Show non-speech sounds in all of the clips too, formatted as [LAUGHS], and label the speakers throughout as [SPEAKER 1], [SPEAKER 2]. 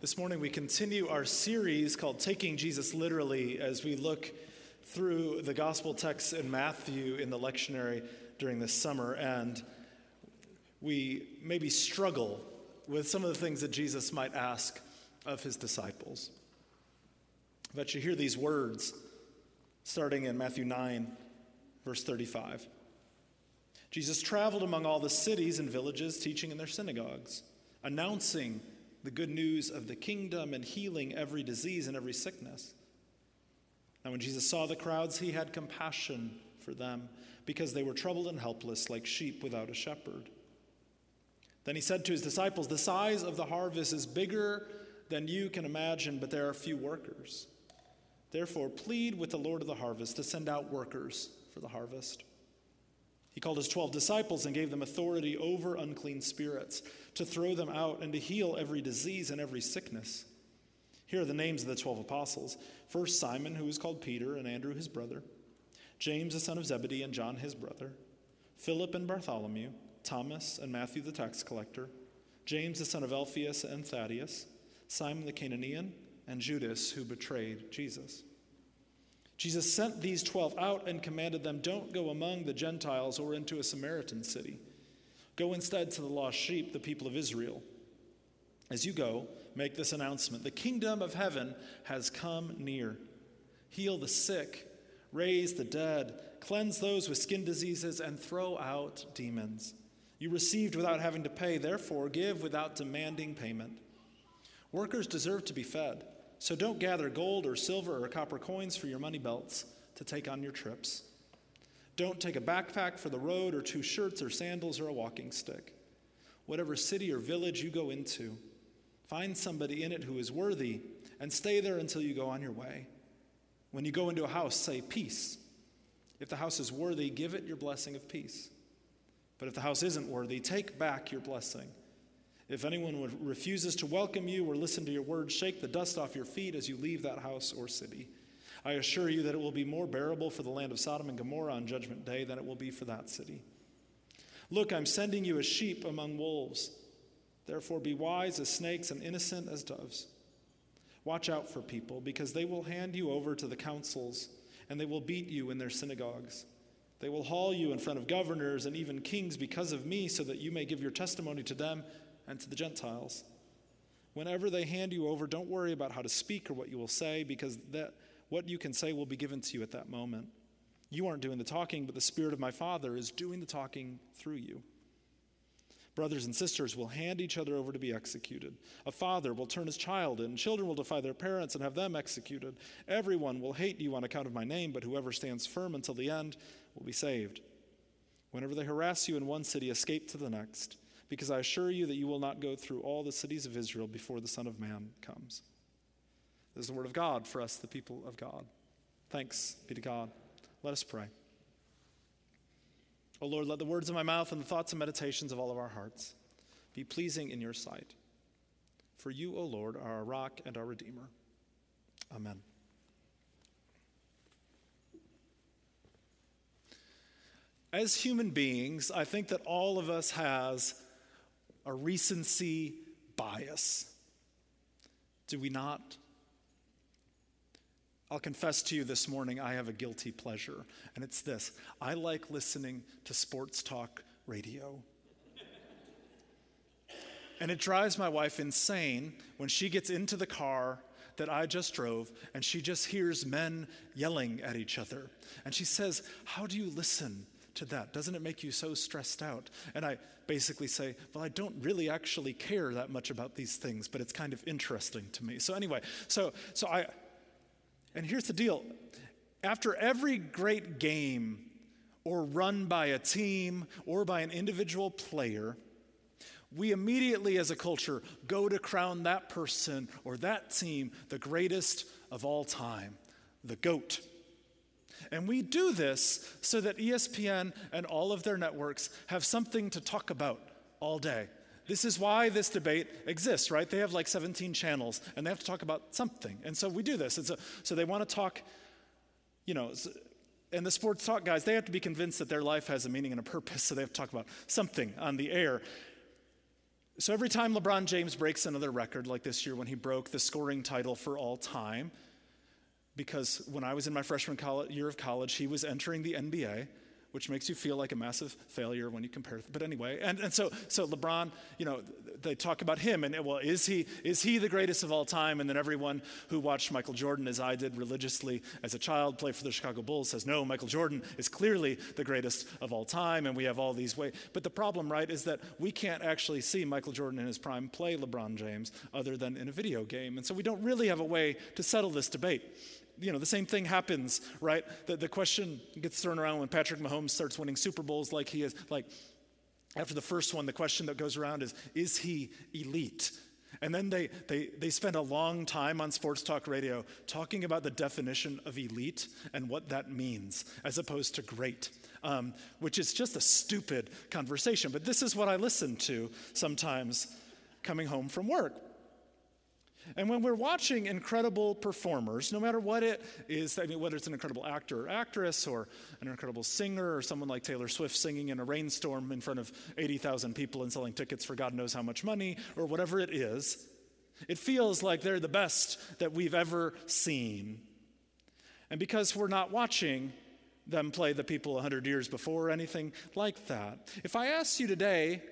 [SPEAKER 1] This morning we continue our series called Taking Jesus Literally as we look through the gospel texts in Matthew in the lectionary during this summer. And we maybe struggle with some of the things that Jesus might ask of his disciples. But you hear these words starting in Matthew 9, verse 35. Jesus traveled among all the cities and villages, teaching in their synagogues, announcing the good news of the kingdom and healing every disease and every sickness. Now, when Jesus saw the crowds, he had compassion for them because they were troubled and helpless like sheep without a shepherd. Then he said to his disciples, The size of the harvest is bigger than you can imagine, but there are few workers. Therefore, plead with the Lord of the harvest to send out workers for the harvest. He called his 12 disciples and gave them authority over unclean spirits to throw them out and to heal every disease and every sickness. Here are the names of the 12 apostles. First, Simon, who was called Peter, and Andrew, his brother. James, the son of Zebedee, and John, his brother. Philip and Bartholomew. Thomas and Matthew, the tax collector. James, the son of Alphaeus and Thaddeus. Simon the Canaanian, and Judas, who betrayed Jesus. Jesus sent these 12 out and commanded them don't go among the Gentiles or into a Samaritan city. Go instead to the lost sheep, the people of Israel. As you go, make this announcement The kingdom of heaven has come near. Heal the sick, raise the dead, cleanse those with skin diseases, and throw out demons. You received without having to pay, therefore, give without demanding payment. Workers deserve to be fed. So don't gather gold or silver or copper coins for your money belts to take on your trips. Don't take a backpack for the road or two shirts or sandals or a walking stick. Whatever city or village you go into, find somebody in it who is worthy and stay there until you go on your way. When you go into a house, say peace. If the house is worthy, give it your blessing of peace. But if the house isn't worthy, take back your blessing if anyone refuses to welcome you or listen to your words, shake the dust off your feet as you leave that house or city. I assure you that it will be more bearable for the land of Sodom and Gomorrah on Judgment Day than it will be for that city. Look, I'm sending you as sheep among wolves. Therefore, be wise as snakes and innocent as doves. Watch out for people, because they will hand you over to the councils, and they will beat you in their synagogues. They will haul you in front of governors and even kings because of me, so that you may give your testimony to them and to the Gentiles. Whenever they hand you over, don't worry about how to speak or what you will say, because that, what you can say will be given to you at that moment. You aren't doing the talking, but the Spirit of my Father is doing the talking through you. Brothers and sisters will hand each other over to be executed. A father will turn his child in. Children will defy their parents and have them executed. Everyone will hate you on account of my name, but whoever stands firm until the end will be saved. Whenever they harass you in one city, escape to the next because I assure you that you will not go through all the cities of Israel before the Son of Man comes. This is the word of God for us, the people of God. Thanks be to God. Let us pray. O Lord, let the words of my mouth and the thoughts and meditations of all of our hearts be pleasing in your sight. For you, O Lord, are our rock and our redeemer. Amen. As human beings, I think that all of us has a recency bias. Do we not? I'll confess to you this morning, I have a guilty pleasure, and it's this I like listening to sports talk radio. and it drives my wife insane when she gets into the car that I just drove and she just hears men yelling at each other. And she says, How do you listen to that? Doesn't it make you so stressed out? And I basically say, Well, I don't really actually care that much about these things, but it's kind of interesting to me. So, anyway, so, so I, and here's the deal after every great game, or run by a team, or by an individual player, we immediately as a culture go to crown that person or that team the greatest of all time, the GOAT. And we do this so that ESPN and all of their networks have something to talk about all day. This is why this debate exists, right? They have like 17 channels and they have to talk about something. And so we do this. A, so they want to talk, you know, and the sports talk guys, they have to be convinced that their life has a meaning and a purpose, so they have to talk about something on the air. So every time LeBron James breaks another record, like this year when he broke the scoring title for all time, because when I was in my freshman year of college, he was entering the NBA which makes you feel like a massive failure when you compare. But anyway, and, and so so LeBron, you know, they talk about him, and well, is he is he the greatest of all time? And then everyone who watched Michael Jordan, as I did religiously as a child, play for the Chicago Bulls, says no, Michael Jordan is clearly the greatest of all time, and we have all these ways. But the problem, right, is that we can't actually see Michael Jordan in his prime play LeBron James other than in a video game, and so we don't really have a way to settle this debate you know, the same thing happens, right? The, the question gets thrown around when Patrick Mahomes starts winning Super Bowls like he is. Like, after the first one, the question that goes around is, is he elite? And then they, they, they spend a long time on sports talk radio talking about the definition of elite and what that means, as opposed to great, um, which is just a stupid conversation. But this is what I listen to sometimes coming home from work. And when we're watching incredible performers, no matter what it is, I mean, whether it's an incredible actor or actress or an incredible singer or someone like Taylor Swift singing in a rainstorm in front of 80,000 people and selling tickets for God knows how much money or whatever it is, it feels like they're the best that we've ever seen. And because we're not watching them play the people 100 years before or anything like that, if I asked you today,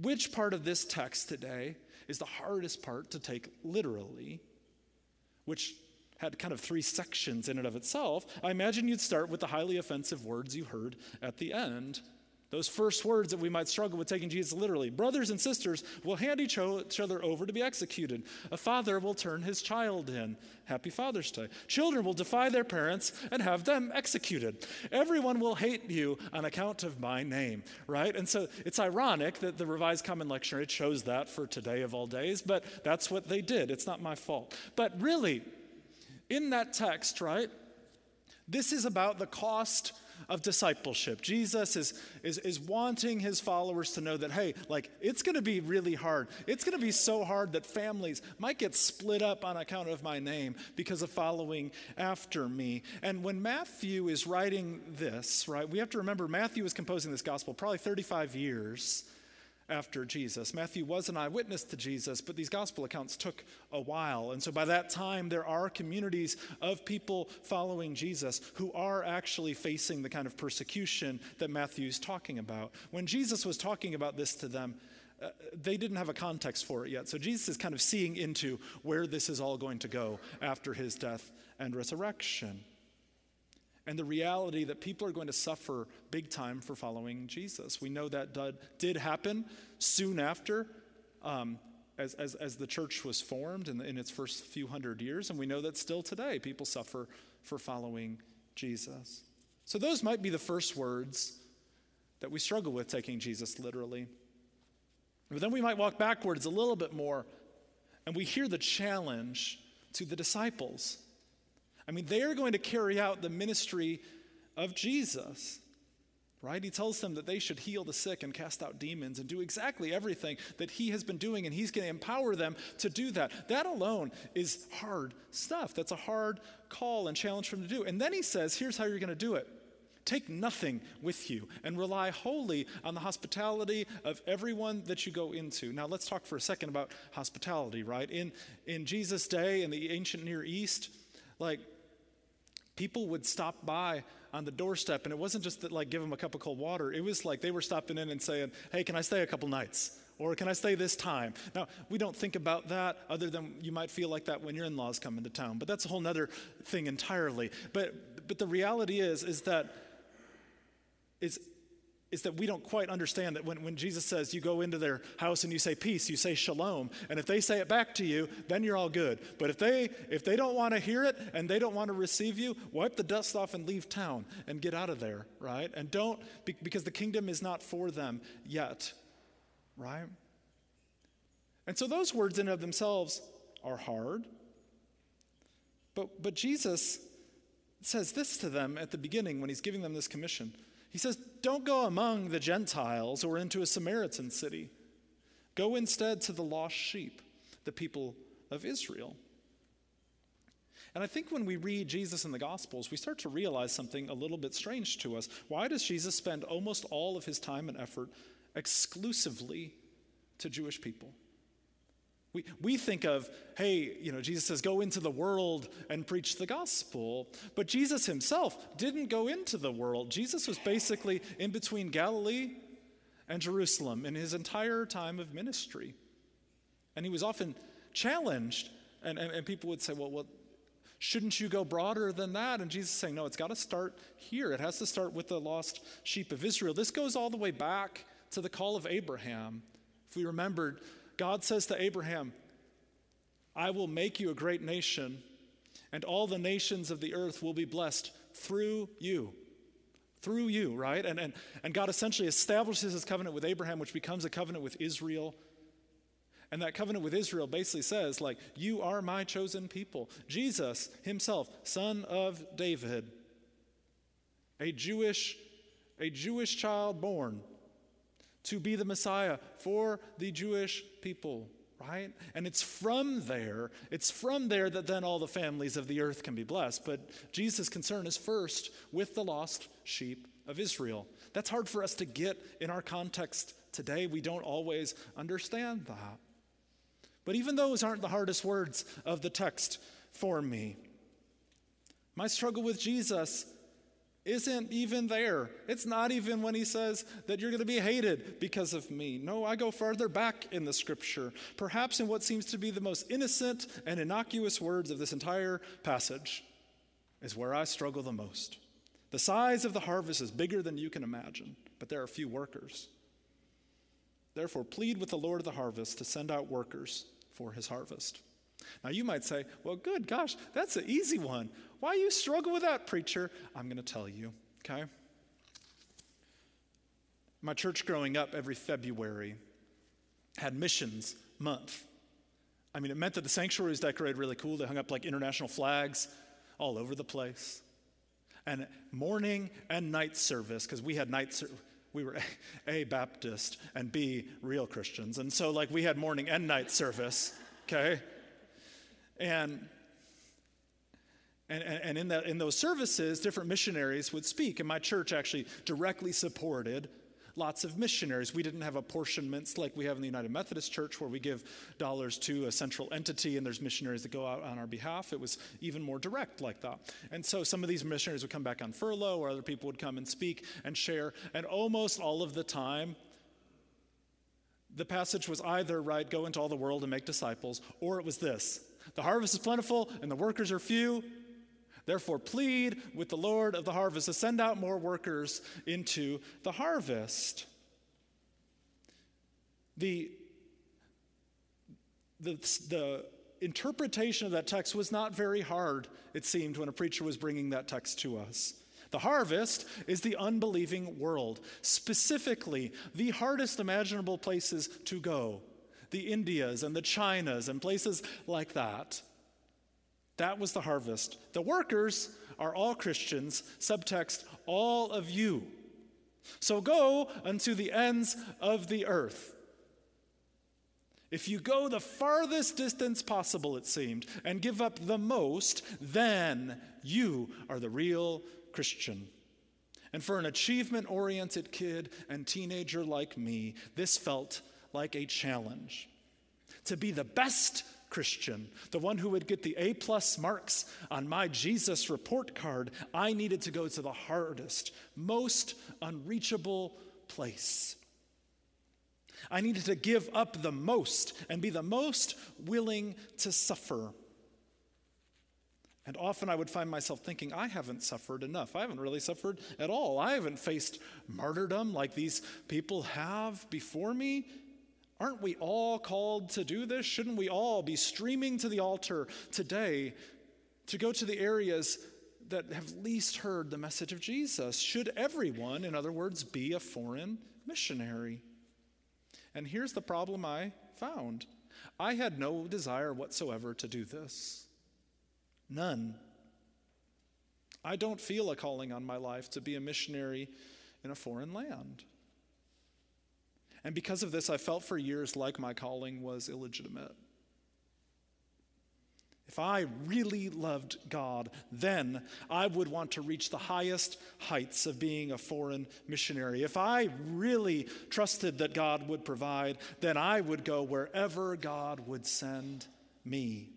[SPEAKER 1] which part of this text today is the hardest part to take literally, which had kind of three sections in and of itself. I imagine you'd start with the highly offensive words you heard at the end. Those first words that we might struggle with taking Jesus literally. Brothers and sisters will hand each other over to be executed. A father will turn his child in. Happy Father's Day. Children will defy their parents and have them executed. Everyone will hate you on account of my name, right? And so it's ironic that the Revised Common Lectionary chose that for today of all days, but that's what they did. It's not my fault. But really, in that text, right, this is about the cost of discipleship. Jesus is, is, is wanting his followers to know that, hey, like, it's going to be really hard. It's going to be so hard that families might get split up on account of my name because of following after me. And when Matthew is writing this, right, we have to remember Matthew is composing this gospel probably 35 years after Jesus. Matthew was an eyewitness to Jesus, but these gospel accounts took a while. And so by that time, there are communities of people following Jesus who are actually facing the kind of persecution that Matthew's talking about. When Jesus was talking about this to them, uh, they didn't have a context for it yet. So Jesus is kind of seeing into where this is all going to go after his death and resurrection and the reality that people are going to suffer big time for following Jesus. We know that did happen soon after. Um, as, as, as, the church was formed in, the, in its first few hundred years, and we know that still today people suffer for following Jesus. So, those might be the first words that we struggle with taking Jesus literally. But then we might walk backwards a little bit more, and we hear the challenge to the disciples. I mean, they are going to carry out the ministry of Jesus. Right? He tells them that they should heal the sick and cast out demons and do exactly everything that he has been doing, and he's going to empower them to do that. That alone is hard stuff. That's a hard call and challenge for them to do. And then he says, here's how you're going to do it. Take nothing with you and rely wholly on the hospitality of everyone that you go into. Now, let's talk for a second about hospitality, right? In, in Jesus' day, in the ancient Near East, like people would stop by on the doorstep and it wasn't just that like give them a cup of cold water. It was like they were stopping in and saying hey can i stay a couple nights? Or can i stay this time? Now we don't think about that other than you might feel like that when your in-laws come into town but that's a whole nother thing entirely. But but the reality is is that is is that we don't quite understand that when, when Jesus says you go into their house and you say peace, you say shalom, and if they say it back to you, then you're all good. But if they if they don't want to hear it and they don't want to receive you, wipe the dust off and leave town and get out of there, right? And don't because the kingdom is not for them yet, right? And so those words in and of themselves are hard. But but Jesus says this to them at the beginning when he's giving them this commission. He says, Don't go among the Gentiles or into a Samaritan city. Go instead to the lost sheep, the people of Israel. And I think when we read Jesus in the Gospels, we start to realize something a little bit strange to us. Why does Jesus spend almost all of his time and effort exclusively to Jewish people. We, we think of, hey, you know, Jesus says, go into the world and preach the gospel. But Jesus himself didn't go into the world. Jesus was basically in between Galilee and Jerusalem in his entire time of ministry. And he was often challenged. And, and, and people would say, well, well, shouldn't you go broader than that? And Jesus is saying, no, it's got to start here. It has to start with the lost sheep of Israel. This goes all the way back to the call of Abraham. If we remembered, God says to Abraham, I will make you a great nation, and all the nations of the earth will be blessed through you. Through you, right? And, and, and God essentially establishes his covenant with Abraham, which becomes a covenant with Israel. And that covenant with Israel basically says, like, you are my chosen people. Jesus himself, son of David, a Jewish, a Jewish child born to be the Messiah for the Jewish people, right? And it's from there, it's from there that then all the families of the earth can be blessed. But Jesus' concern is first with the lost sheep of Israel. That's hard for us to get in our context today. We don't always understand that. But even those aren't the hardest words of the text for me. My struggle with Jesus isn't even there. It's not even when he says that you're going to be hated because of me. No, I go farther back in the scripture, perhaps in what seems to be the most innocent and innocuous words of this entire passage, is where I struggle the most. The size of the harvest is bigger than you can imagine, but there are few workers. Therefore, plead with the Lord of the harvest to send out workers for his harvest. Now, you might say, well, good gosh, that's an easy one. Why you struggle with that, preacher? I'm going to tell you, okay? My church growing up every February had missions month. I mean, it meant that the sanctuary was decorated really cool. They hung up like international flags all over the place. And morning and night service, because we had night service we were [LAUGHS] A, Baptist, and B, real Christians. And so, like, we had morning and night service, okay? And and, and in, that, in those services, different missionaries would speak. And my church actually directly supported lots of missionaries. We didn't have apportionments like we have in the United Methodist Church, where we give dollars to a central entity and there's missionaries that go out on our behalf. It was even more direct like that. And so some of these missionaries would come back on furlough, or other people would come and speak and share. And almost all of the time, the passage was either, right, go into all the world and make disciples, or it was this the harvest is plentiful and the workers are few. Therefore, plead with the Lord of the harvest to send out more workers into the harvest. The, the, the interpretation of that text was not very hard, it seemed, when a preacher was bringing that text to us. The harvest is the unbelieving world, specifically the hardest imaginable places to go the Indias and the Chinas and places like that. That was the harvest. The workers are all Christians, subtext, all of you. So go unto the ends of the earth. If you go the farthest distance possible, it seemed, and give up the most, then you are the real Christian. And for an achievement oriented kid and teenager like me, this felt like a challenge. To be the best Christian, the one who would get the A plus marks on my Jesus report card, I needed to go to the hardest, most unreachable place. I needed to give up the most and be the most willing to suffer. And often I would find myself thinking, I haven't suffered enough. I haven't really suffered at all. I haven't faced martyrdom like these people have before me. Aren't we all called to do this? Shouldn't we all be streaming to the altar today to go to the areas that have least heard the message of Jesus? Should everyone, in other words, be a foreign missionary? And here's the problem I found I had no desire whatsoever to do this. None. I don't feel a calling on my life to be a missionary in a foreign land. And because of this, I felt for years like my calling was illegitimate. If I really loved God, then I would want to reach the highest heights of being a foreign missionary. If I really trusted that God would provide, then I would go wherever God would send me.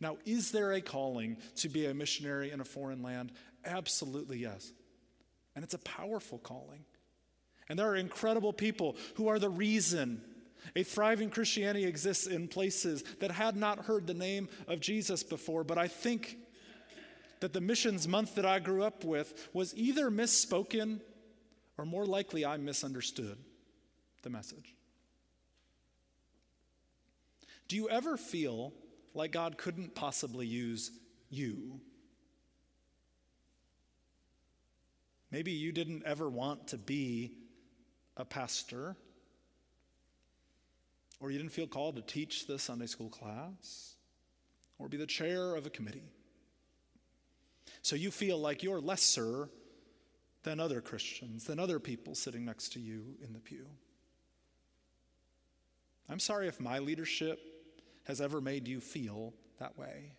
[SPEAKER 1] Now, is there a calling to be a missionary in a foreign land? Absolutely, yes. And it's a powerful calling. And there are incredible people who are the reason a thriving Christianity exists in places that had not heard the name of Jesus before, but I think that the missions month that I grew up with was either misspoken or more likely I misunderstood the message. Do you ever feel like God couldn't possibly use you? Maybe you didn't ever want to be a pastor or you didn't feel called to teach the Sunday school class, or be the chair of a committee. So you feel like you're lesser than other Christians, than other people sitting next to you in the pew. I'm sorry if my leadership has ever made you feel that way.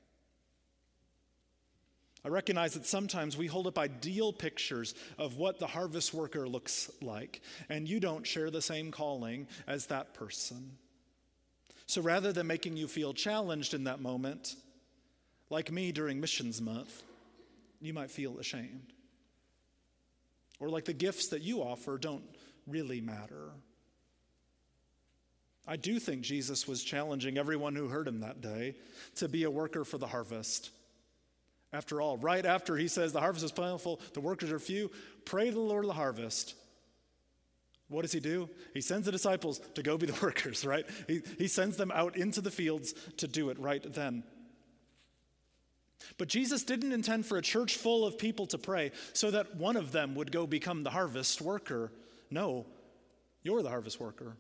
[SPEAKER 1] I recognize that sometimes we hold up ideal pictures of what the harvest worker looks like, and you don't share the same calling as that person. So rather than making you feel challenged in that moment, like me during Missions Month, you might feel ashamed. Or like the gifts that you offer don't really matter. I do think Jesus was challenging everyone who heard him that day to be a worker for the harvest. After all, right after he says the harvest is plentiful, the workers are few, pray to the Lord of the harvest what does he do? He sends the disciples to go be the [LAUGHS] workers, right? He, he sends them out into the fields to do it right then. But Jesus didn't intend for a church full of people to pray so that one of them would go become the harvest worker. No, you're the harvest worker.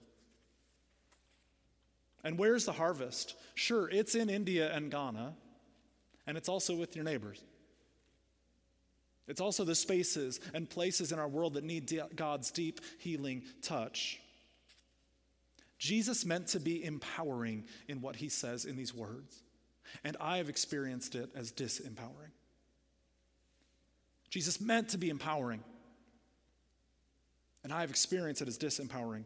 [SPEAKER 1] And where's the harvest? Sure, it's in India and Ghana, and it's also with your neighbors. It's also the spaces and places in our world that need God's deep healing touch. Jesus meant to be empowering in what he says in these words, and I have experienced it as disempowering. Jesus meant to be empowering, and I have experienced it as disempowering.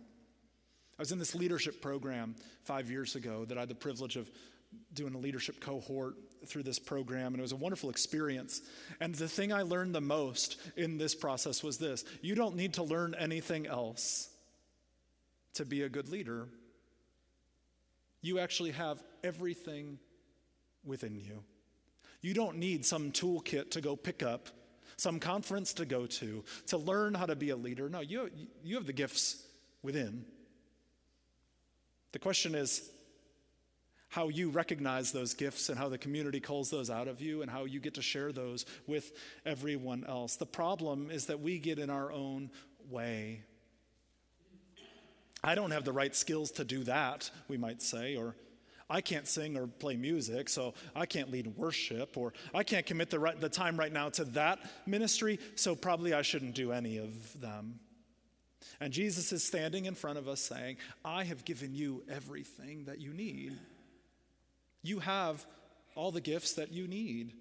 [SPEAKER 1] I was in this leadership program five years ago that I had the privilege of doing a leadership cohort through this program, and it was a wonderful experience. And the thing I learned the most in this process was this you don't need to learn anything else to be a good leader. You actually have everything within you. You don't need some toolkit to go pick up, some conference to go to, to learn how to be a leader. No, you, you have the gifts within. The question is, how you recognize those gifts and how the community calls those out of you and how you get to share those with everyone else. The problem is that we get in our own way. I don't have the right skills to do that, we might say, or I can't sing or play music, so I can't lead worship, or I can't commit the, right, the time right now to that ministry, so probably I shouldn't do any of them. And Jesus is standing in front of us saying, I have given you everything that you need. You have all the gifts that you need.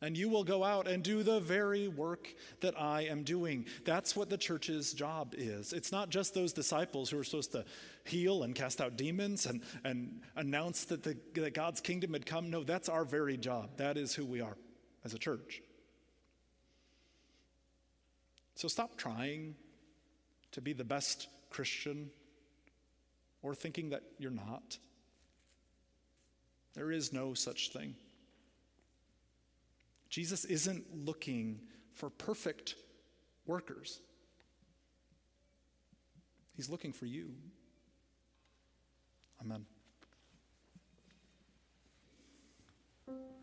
[SPEAKER 1] And you will go out and do the very work that I am doing. That's what the church's job is. It's not just those disciples who are supposed to heal and cast out demons and, and announce that, the, that God's kingdom had come. No, that's our very job. That is who we are as a church. So stop trying to be the best Christian or thinking that you're not. There is no such thing. Jesus isn't looking for perfect workers, He's looking for you.